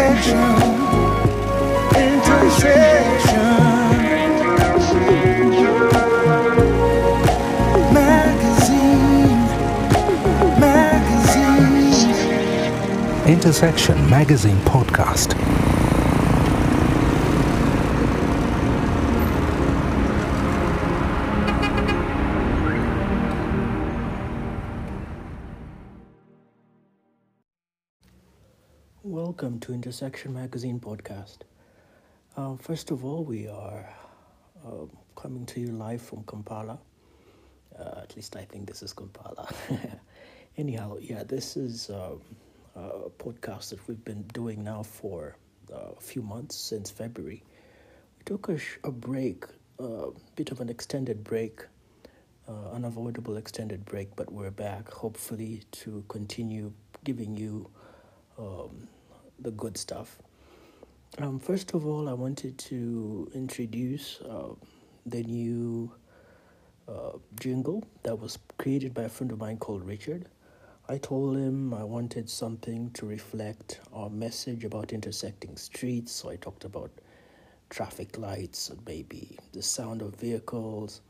Intersection. Magazine. Intersection Magazine Podcast. Intersection Magazine podcast. Um, first of all, we are uh, coming to you live from Kampala. Uh, at least I think this is Kampala. Anyhow, yeah, this is um, a podcast that we've been doing now for uh, a few months since February. We took a, sh- a break, a bit of an extended break, uh, unavoidable extended break, but we're back hopefully to continue giving you um, the good stuff. Um, first of all, I wanted to introduce uh, the new uh, jingle that was created by a friend of mine called Richard. I told him I wanted something to reflect our message about intersecting streets, so I talked about traffic lights, maybe the sound of vehicles,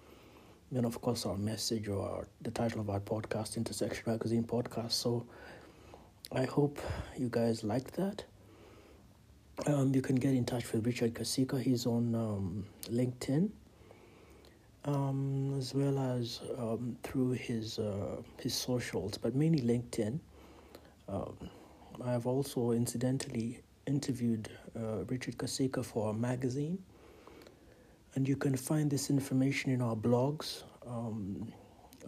and of course our message or our, the title of our podcast, Intersection Magazine Podcast. So I hope you guys liked that. Um, you can get in touch with Richard Kasika. He's on um, LinkedIn, um, as well as um, through his uh, his socials, but mainly LinkedIn. Um, I have also incidentally interviewed uh, Richard Kasika for a magazine, and you can find this information in our blogs. Um,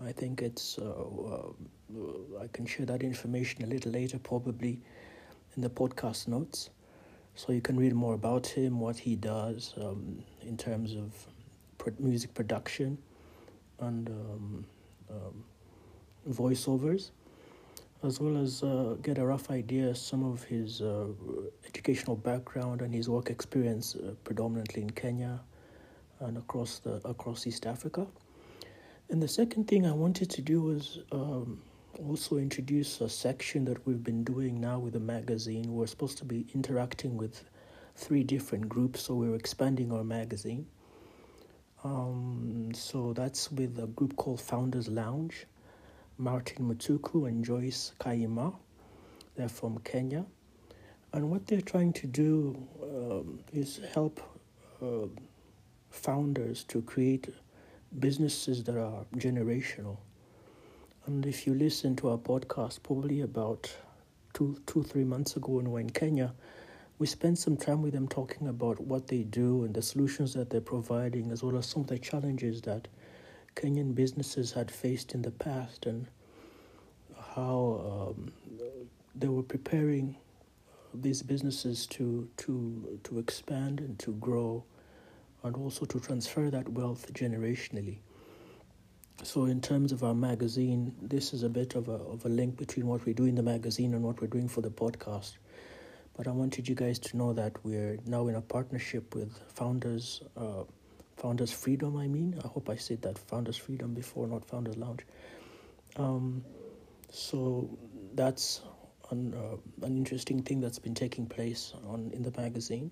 I think it's. Uh, uh, I can share that information a little later, probably in the podcast notes, so you can read more about him, what he does um, in terms of pro- music production and um, um, voiceovers, as well as uh, get a rough idea some of his uh, educational background and his work experience, uh, predominantly in Kenya and across the across East Africa. And the second thing I wanted to do was um, also introduce a section that we've been doing now with the magazine. We're supposed to be interacting with three different groups, so we're expanding our magazine. Um, so that's with a group called Founders Lounge, Martin Mutuku and Joyce Kaima. They're from Kenya. And what they're trying to do um, is help uh, founders to create businesses that are generational. And if you listen to our podcast, probably about two, two, three months ago when we were in Kenya, we spent some time with them talking about what they do and the solutions that they're providing, as well as some of the challenges that Kenyan businesses had faced in the past and how um, they were preparing these businesses to, to, to expand and to grow and also to transfer that wealth generationally. So, in terms of our magazine, this is a bit of a, of a link between what we do in the magazine and what we're doing for the podcast. But I wanted you guys to know that we're now in a partnership with Founders, uh, Founders Freedom. I mean, I hope I said that Founders Freedom before, not Founders Lounge. Um, so that's an, uh, an interesting thing that's been taking place on in the magazine.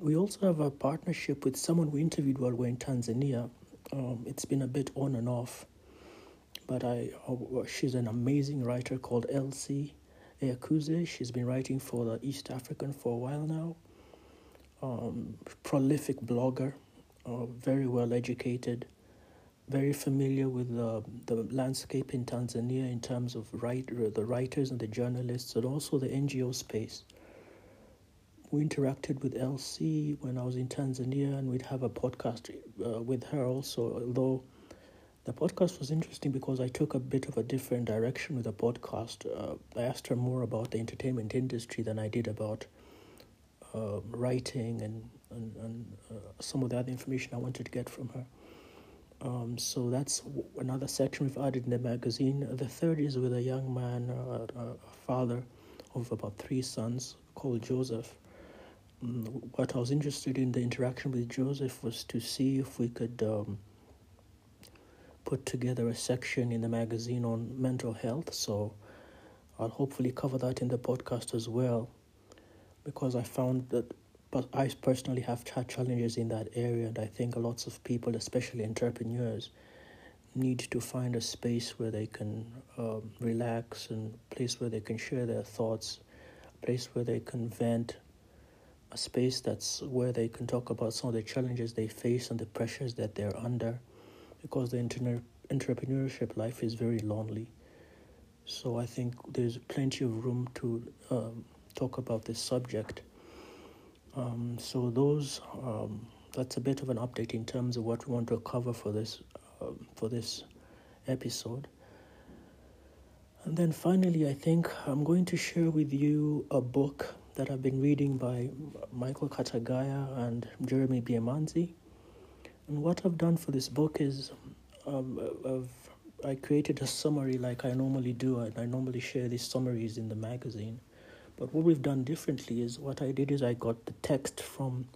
We also have a partnership with someone we interviewed while we're in Tanzania. Um, it's been a bit on and off, but I uh, she's an amazing writer called Elsie Eyakuze. She's been writing for the East African for a while now. Um, prolific blogger, uh, very well educated, very familiar with the, the landscape in Tanzania in terms of write, the writers and the journalists, and also the NGO space we interacted with Elsie when I was in Tanzania, and we'd have a podcast uh, with her also. Although the podcast was interesting because I took a bit of a different direction with the podcast. Uh, I asked her more about the entertainment industry than I did about uh, writing and and, and uh, some of the other information I wanted to get from her. Um, so that's another section we've added in the magazine. The third is with a young man, uh, a father of about three sons, called Joseph what I was interested in the interaction with Joseph was to see if we could um, put together a section in the magazine on mental health. So I'll hopefully cover that in the podcast as well. because I found that but I personally have had challenges in that area, and I think lots of people, especially entrepreneurs, need to find a space where they can um, relax and place where they can share their thoughts, a place where they can vent, a space that's where they can talk about some of the challenges they face and the pressures that they're under, because the inter- entrepreneurship life is very lonely. So I think there's plenty of room to um, talk about this subject. Um, so those um, that's a bit of an update in terms of what we want to cover for this um, for this episode. And then finally, I think I'm going to share with you a book that I've been reading by Michael Katagaya and Jeremy Byemanzi. And what I've done for this book is um, I've, I created a summary like I normally do, and I normally share these summaries in the magazine. But what we've done differently is what I did is I got the text from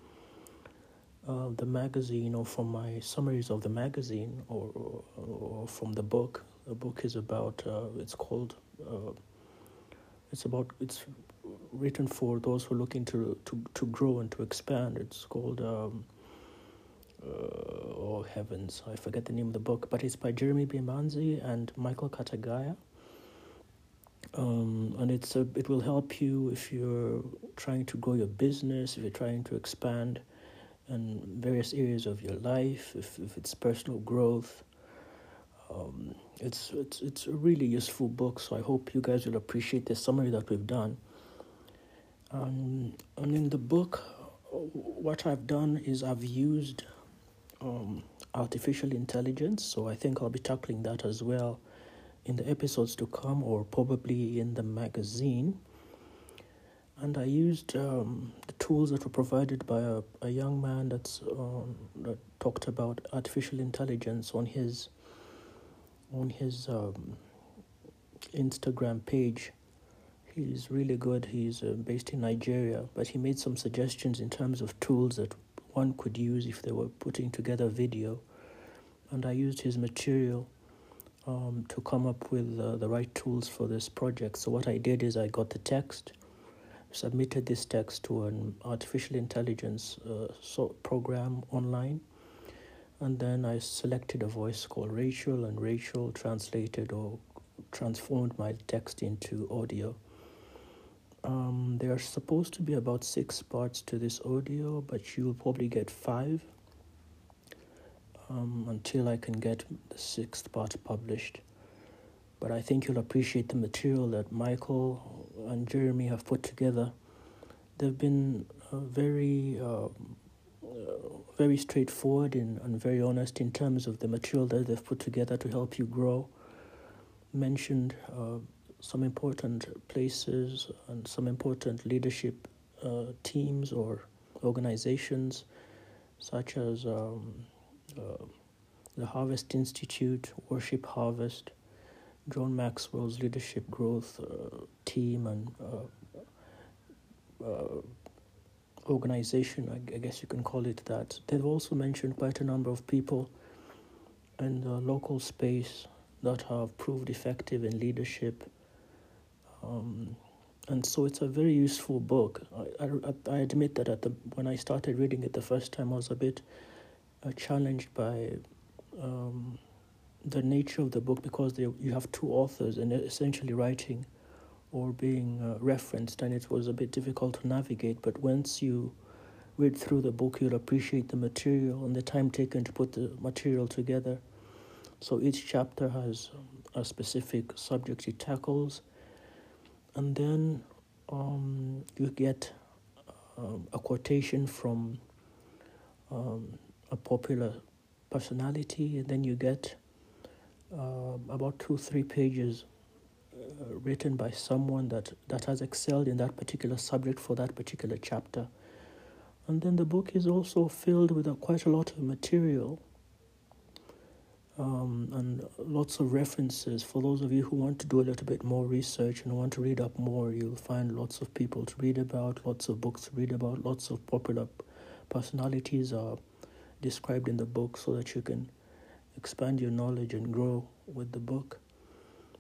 uh, the magazine or from my summaries of the magazine or, or, or from the book. The book is about, uh, it's called, uh, it's about, it's written for those who are looking to, to, to grow and to expand. It's called, um, uh, oh heavens, I forget the name of the book, but it's by Jeremy Byemanzi and Michael Katagaya. Um, and it's a, it will help you if you're trying to grow your business, if you're trying to expand in various areas of your life, if, if it's personal growth. Um, it's, it's, it's a really useful book, so I hope you guys will appreciate the summary that we've done. Um, and in the book, what I've done is I've used um, artificial intelligence, so I think I'll be tackling that as well in the episodes to come or probably in the magazine. And I used um, the tools that were provided by a, a young man that's um, that talked about artificial intelligence on his on his um, Instagram page. He's really good. He's uh, based in Nigeria, but he made some suggestions in terms of tools that one could use if they were putting together video. And I used his material um, to come up with uh, the right tools for this project. So what I did is I got the text, submitted this text to an artificial intelligence uh, program online, and then I selected a voice called Rachel, and Rachel translated or transformed my text into audio. Um, there are supposed to be about six parts to this audio, but you will probably get five um, until I can get the sixth part published. But I think you'll appreciate the material that Michael and Jeremy have put together. They've been uh, very, uh, uh, very straightforward and, and very honest in terms of the material that they've put together to help you grow. Mentioned uh, some important places and some important leadership uh, teams or organizations, such as. Um, uh, the Harvest Institute, Worship Harvest, John Maxwell's Leadership Growth uh, Team, and uh, uh, organization, I, I, guess you can call it that. They've also mentioned quite a number of people in the local space that have proved effective in leadership. Um, and so it's a very useful book. I, I, I admit that at the when I started reading it the first time, I was a bit uh, challenged by um, the nature of the book because they, you have two authors and essentially writing or being uh, referenced, and it was a bit difficult to navigate. But once you read through the book, you'll appreciate the material and the time taken to put the material together. So each chapter has a specific subject it tackles, and then um, you get um, a quotation from um, a popular personality, and then you get uh, about two, three pages uh, written by someone that, that has excelled in that particular subject for that particular chapter. And then the book is also filled with a, quite a lot of material um, and lots of references. For those of you who want to do a little bit more research and want to read up more, you'll find lots of people to read about, lots of books to read about, lots of popular personalities are described in the book so that you can expand your knowledge and grow with the book.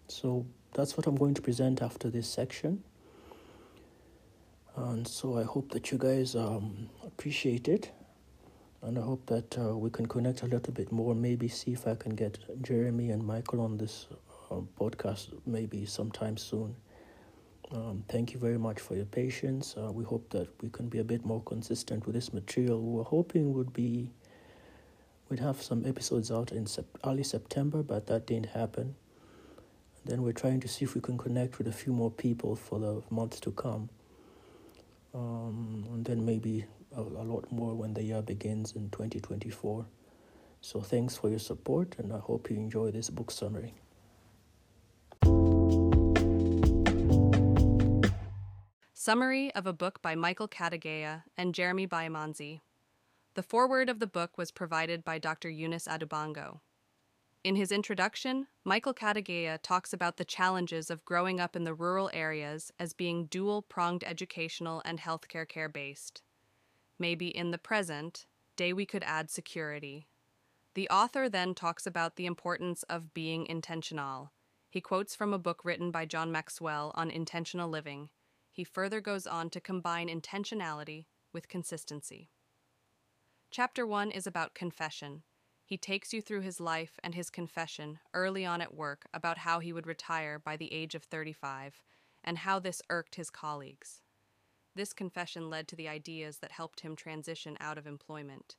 So that's what I'm going to present after this section. And so I hope that you guys um, appreciate it. And I hope that uh, we can connect a little bit more. Maybe see if I can get Jeremy and Michael on this uh, podcast maybe sometime soon. Um, thank you very much for your patience. Uh, we hope that we can be a bit more consistent with this material. We were hoping would be we'd have some episodes out in sep- early September, but that didn't happen. Then we're trying to see if we can connect with a few more people for the months to come. Um, and then maybe a, a lot more when the year begins in 2024. So thanks for your support, and I hope you enjoy this book summary. Summary of a book by Michael Katagaya and Jeremy Byemanzi. The foreword of the book was provided by Dr. Eunice Adubango. In his introduction, Michael Katagaya talks about the challenges of growing up in the rural areas as being dual pronged educational and healthcare care based. Maybe in the present day we could add security. The author then talks about the importance of being intentional. He quotes from a book written by John Maxwell on intentional living. He further goes on to combine intentionality with consistency. Chapter 1 is about confession. He takes you through his life and his confession early on at work about how he would retire by the age of 35 and how this irked his colleagues. This confession led to the ideas that helped him transition out of employment.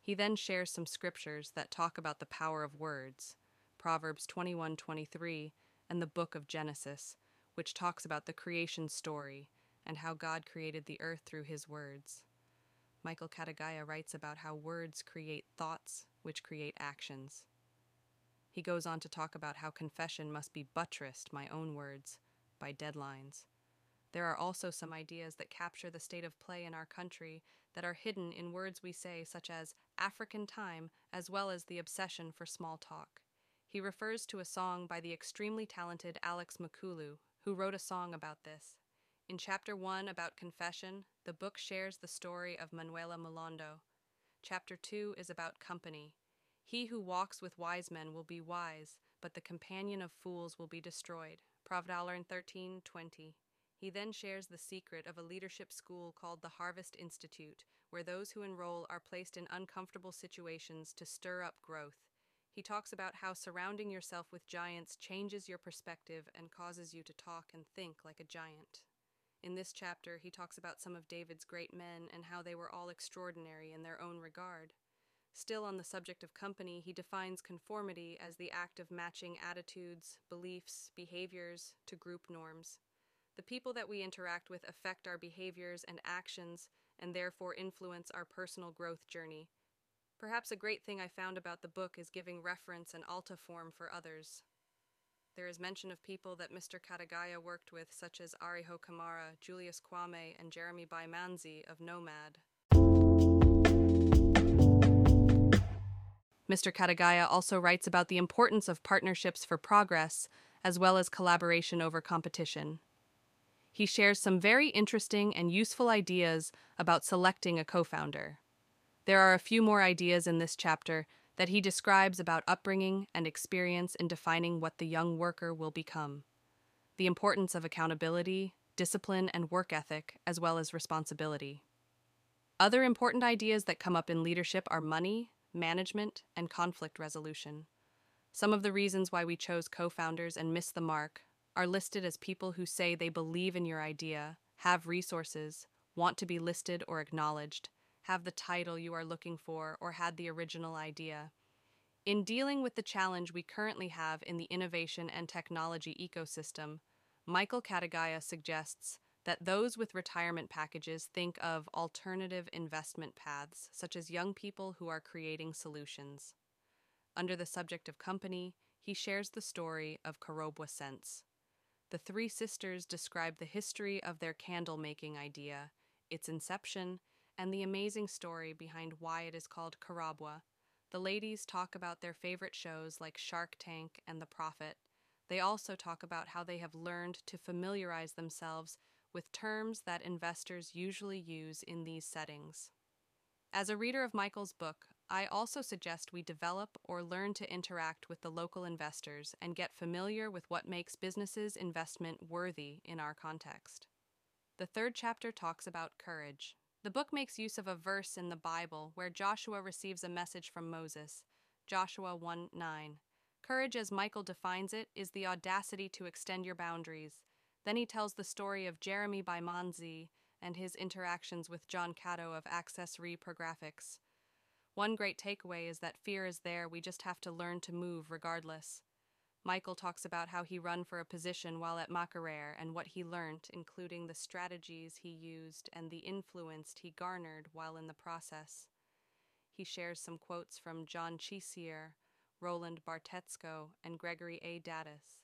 He then shares some scriptures that talk about the power of words, Proverbs 21:23 and the book of Genesis, which talks about the creation story and how God created the earth through his words. Michael Katagaya writes about how words create thoughts, which create actions. He goes on to talk about how confession must be buttressed, my own words, by deadlines. There are also some ideas that capture the state of play in our country that are hidden in words we say, such as African time, as well as the obsession for small talk. He refers to a song by the extremely talented Alex Makulu, who wrote a song about this. In chapter 1 about confession, the book shares the story of Manuela Malondo. Chapter 2 is about company. He who walks with wise men will be wise, but the companion of fools will be destroyed. Proverbs 13:20. He then shares the secret of a leadership school called the Harvest Institute, where those who enroll are placed in uncomfortable situations to stir up growth. He talks about how surrounding yourself with giants changes your perspective and causes you to talk and think like a giant. In this chapter, he talks about some of David's great men and how they were all extraordinary in their own regard. Still on the subject of company, he defines conformity as the act of matching attitudes, beliefs, behaviors to group norms. The people that we interact with affect our behaviors and actions and therefore influence our personal growth journey. Perhaps a great thing I found about the book is giving reference and alta form for others. There is mention of people that Mr. Katagaya worked with, such as Ariho Kamara, Julius Kwame, and Jeremy Byemanzi of Nomad. Mr. Katagaya also writes about the importance of partnerships for progress, as well as collaboration over competition. He shares some very interesting and useful ideas about selecting a co founder. There are a few more ideas in this chapter that he describes about upbringing and experience in defining what the young worker will become, the importance of accountability, discipline, and work ethic, as well as responsibility. Other important ideas that come up in leadership are money, management, and conflict resolution. Some of the reasons why we chose co founders and missed the mark are listed as people who say they believe in your idea, have resources, want to be listed or acknowledged, have the title you are looking for, or had the original idea. In dealing with the challenge we currently have in the innovation and technology ecosystem, Michael Katagaya suggests that those with retirement packages think of alternative investment paths, such as young people who are creating solutions. Under the subject of company, he shares the story of Karobwa Scents. The three sisters describe the history of their candle making idea, its inception, and the amazing story behind why it is called Karabwa. The ladies talk about their favorite shows like Shark Tank and The Profit. They also talk about how they have learned to familiarize themselves with terms that investors usually use in these settings. As a reader of Michael's book, I also suggest we develop or learn to interact with the local investors and get familiar with what makes businesses' investment worthy in our context. The third chapter talks about courage. The book makes use of a verse in the Bible where Joshua receives a message from Moses. Joshua 1 9. Courage, as Michael defines it, is the audacity to extend your boundaries. Then he tells the story of Jeremy Byemanzi and his interactions with John Cato of Access Reprographics. One great takeaway is that fear is there, we just have to learn to move regardless. Michael talks about how he run for a position while at Makerere and what he learned, including the strategies he used and the influence he garnered while in the process. He shares some quotes from John Chisier, Roland Bartetsko, and Gregory A. Daddis.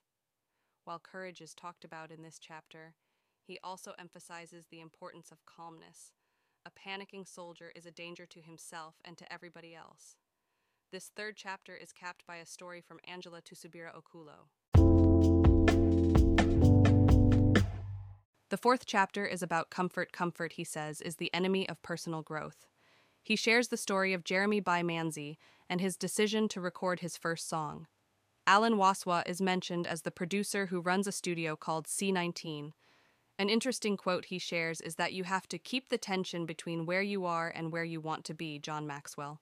While courage is talked about in this chapter, he also emphasizes the importance of calmness. A panicking soldier is a danger to himself and to everybody else. This third chapter is capped by a story from Angela Tusubira Okulo. The fourth chapter is about comfort. Comfort, he says, is the enemy of personal growth. He shares the story of Jeremy Byemanzi and his decision to record his first song. Alan Waswa is mentioned as the producer who runs a studio called C19, an interesting quote he shares is that you have to keep the tension between where you are and where you want to be, John Maxwell.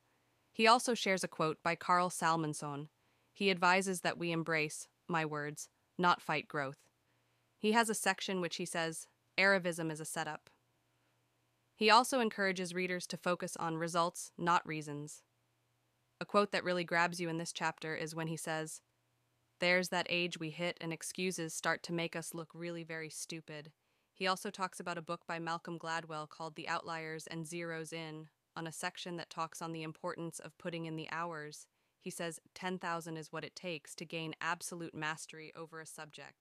He also shares a quote by Carl Salmonson. He advises that we embrace, my words, not fight growth. He has a section which he says, Aravism is a setup. He also encourages readers to focus on results, not reasons. A quote that really grabs you in this chapter is when he says, There's that age we hit and excuses start to make us look really very stupid. He also talks about a book by Malcolm Gladwell called The Outliers and Zeroes In, on a section that talks on the importance of putting in the hours. He says 10,000 is what it takes to gain absolute mastery over a subject.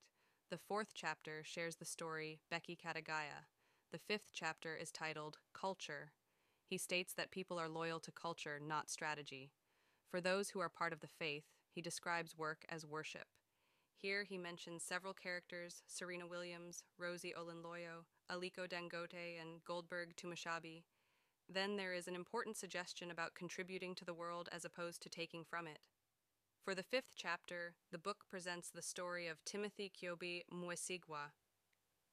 The fourth chapter shares the story Becky Katagaya. The fifth chapter is titled Culture. He states that people are loyal to culture, not strategy. For those who are part of the faith, he describes work as worship. Here he mentions several characters Serena Williams, Rosie Olenloyo, Aliko Dangote, and Goldberg Tumashabi. Then there is an important suggestion about contributing to the world as opposed to taking from it. For the fifth chapter, the book presents the story of Timothy Kyobi Mwesigwa.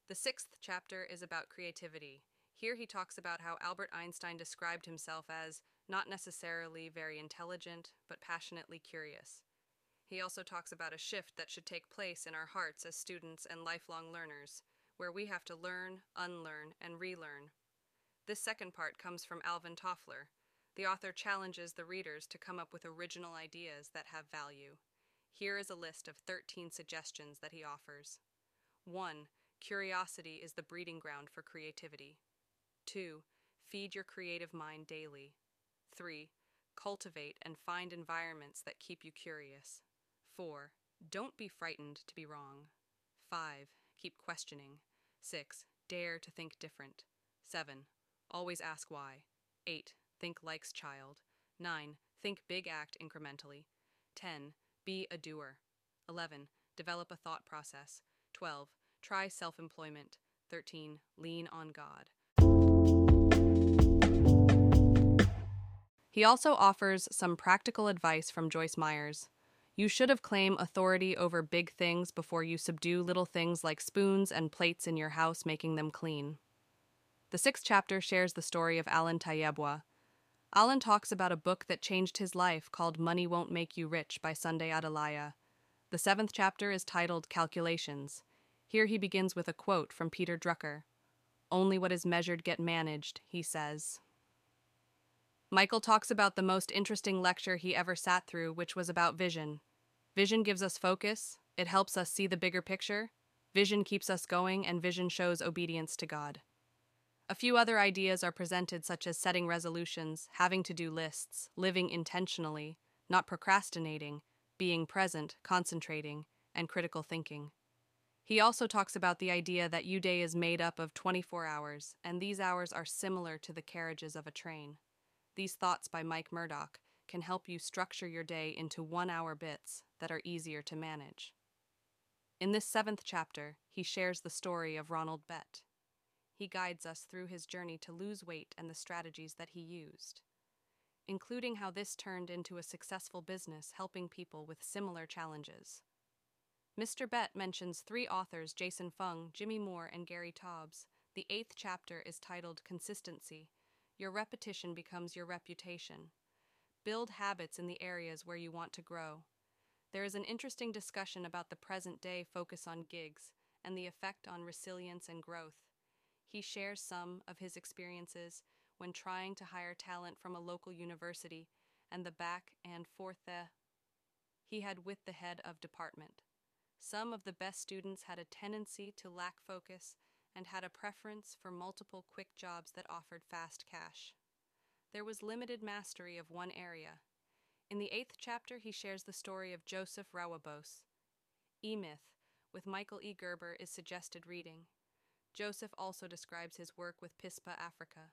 The sixth chapter is about creativity. Here he talks about how Albert Einstein described himself as not necessarily very intelligent, but passionately curious. He also talks about a shift that should take place in our hearts as students and lifelong learners, where we have to learn, unlearn, and relearn. This second part comes from Alvin Toffler. The author challenges the readers to come up with original ideas that have value. Here is a list of 13 suggestions that he offers. 1. Curiosity is the breeding ground for creativity. 2. Feed your creative mind daily. 3. Cultivate and find environments that keep you curious. 4. Don't be frightened to be wrong. 5. Keep questioning. 6. Dare to think different. 7. Always ask why. 8. Think likes child. 9. Think big act incrementally. 10. Be a doer. 11. Develop a thought process. 12. Try self employment. 13. Lean on God. He also offers some practical advice from Joyce Myers. You should have claimed authority over big things before you subdue little things like spoons and plates in your house, making them clean. The sixth chapter shares the story of Alan Tayebwa. Alan talks about a book that changed his life called Money Won't Make You Rich by Sunday Adelaja. The seventh chapter is titled Calculations. Here he begins with a quote from Peter Drucker Only what is measured get managed, he says. Michael talks about the most interesting lecture he ever sat through, which was about vision. Vision gives us focus, it helps us see the bigger picture. Vision keeps us going, and vision shows obedience to God. A few other ideas are presented, such as setting resolutions, having to do lists, living intentionally, not procrastinating, being present, concentrating, and critical thinking. He also talks about the idea that your day is made up of 24 hours, and these hours are similar to the carriages of a train. These thoughts by Mike Murdock can help you structure your day into one hour bits that are easier to manage. In this seventh chapter, he shares the story of Ronald Bett. He guides us through his journey to lose weight and the strategies that he used, including how this turned into a successful business helping people with similar challenges. Mr. Bett mentions three authors Jason Fung, Jimmy Moore, and Gary Taubes The eighth chapter is titled Consistency. Your repetition becomes your reputation. Build habits in the areas where you want to grow. There is an interesting discussion about the present day focus on gigs and the effect on resilience and growth. He shares some of his experiences when trying to hire talent from a local university and the back and forth he had with the head of department. Some of the best students had a tendency to lack focus and had a preference for multiple quick jobs that offered fast cash. There was limited mastery of one area. In the eighth chapter, he shares the story of Joseph Rawabos. E Myth, with Michael E. Gerber, is suggested reading. Joseph also describes his work with PISPA Africa.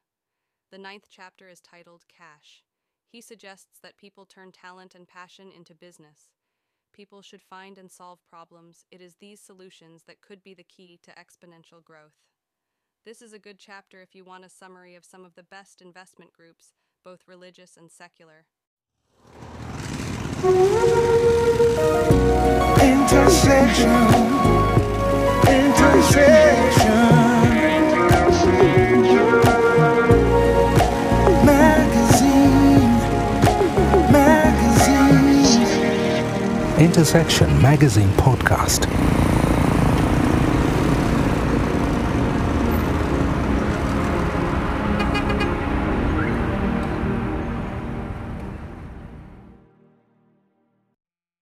The ninth chapter is titled Cash. He suggests that people turn talent and passion into business. People should find and solve problems. It is these solutions that could be the key to exponential growth. This is a good chapter if you want a summary of some of the best investment groups, both religious and secular. Intersection Magazine Podcast.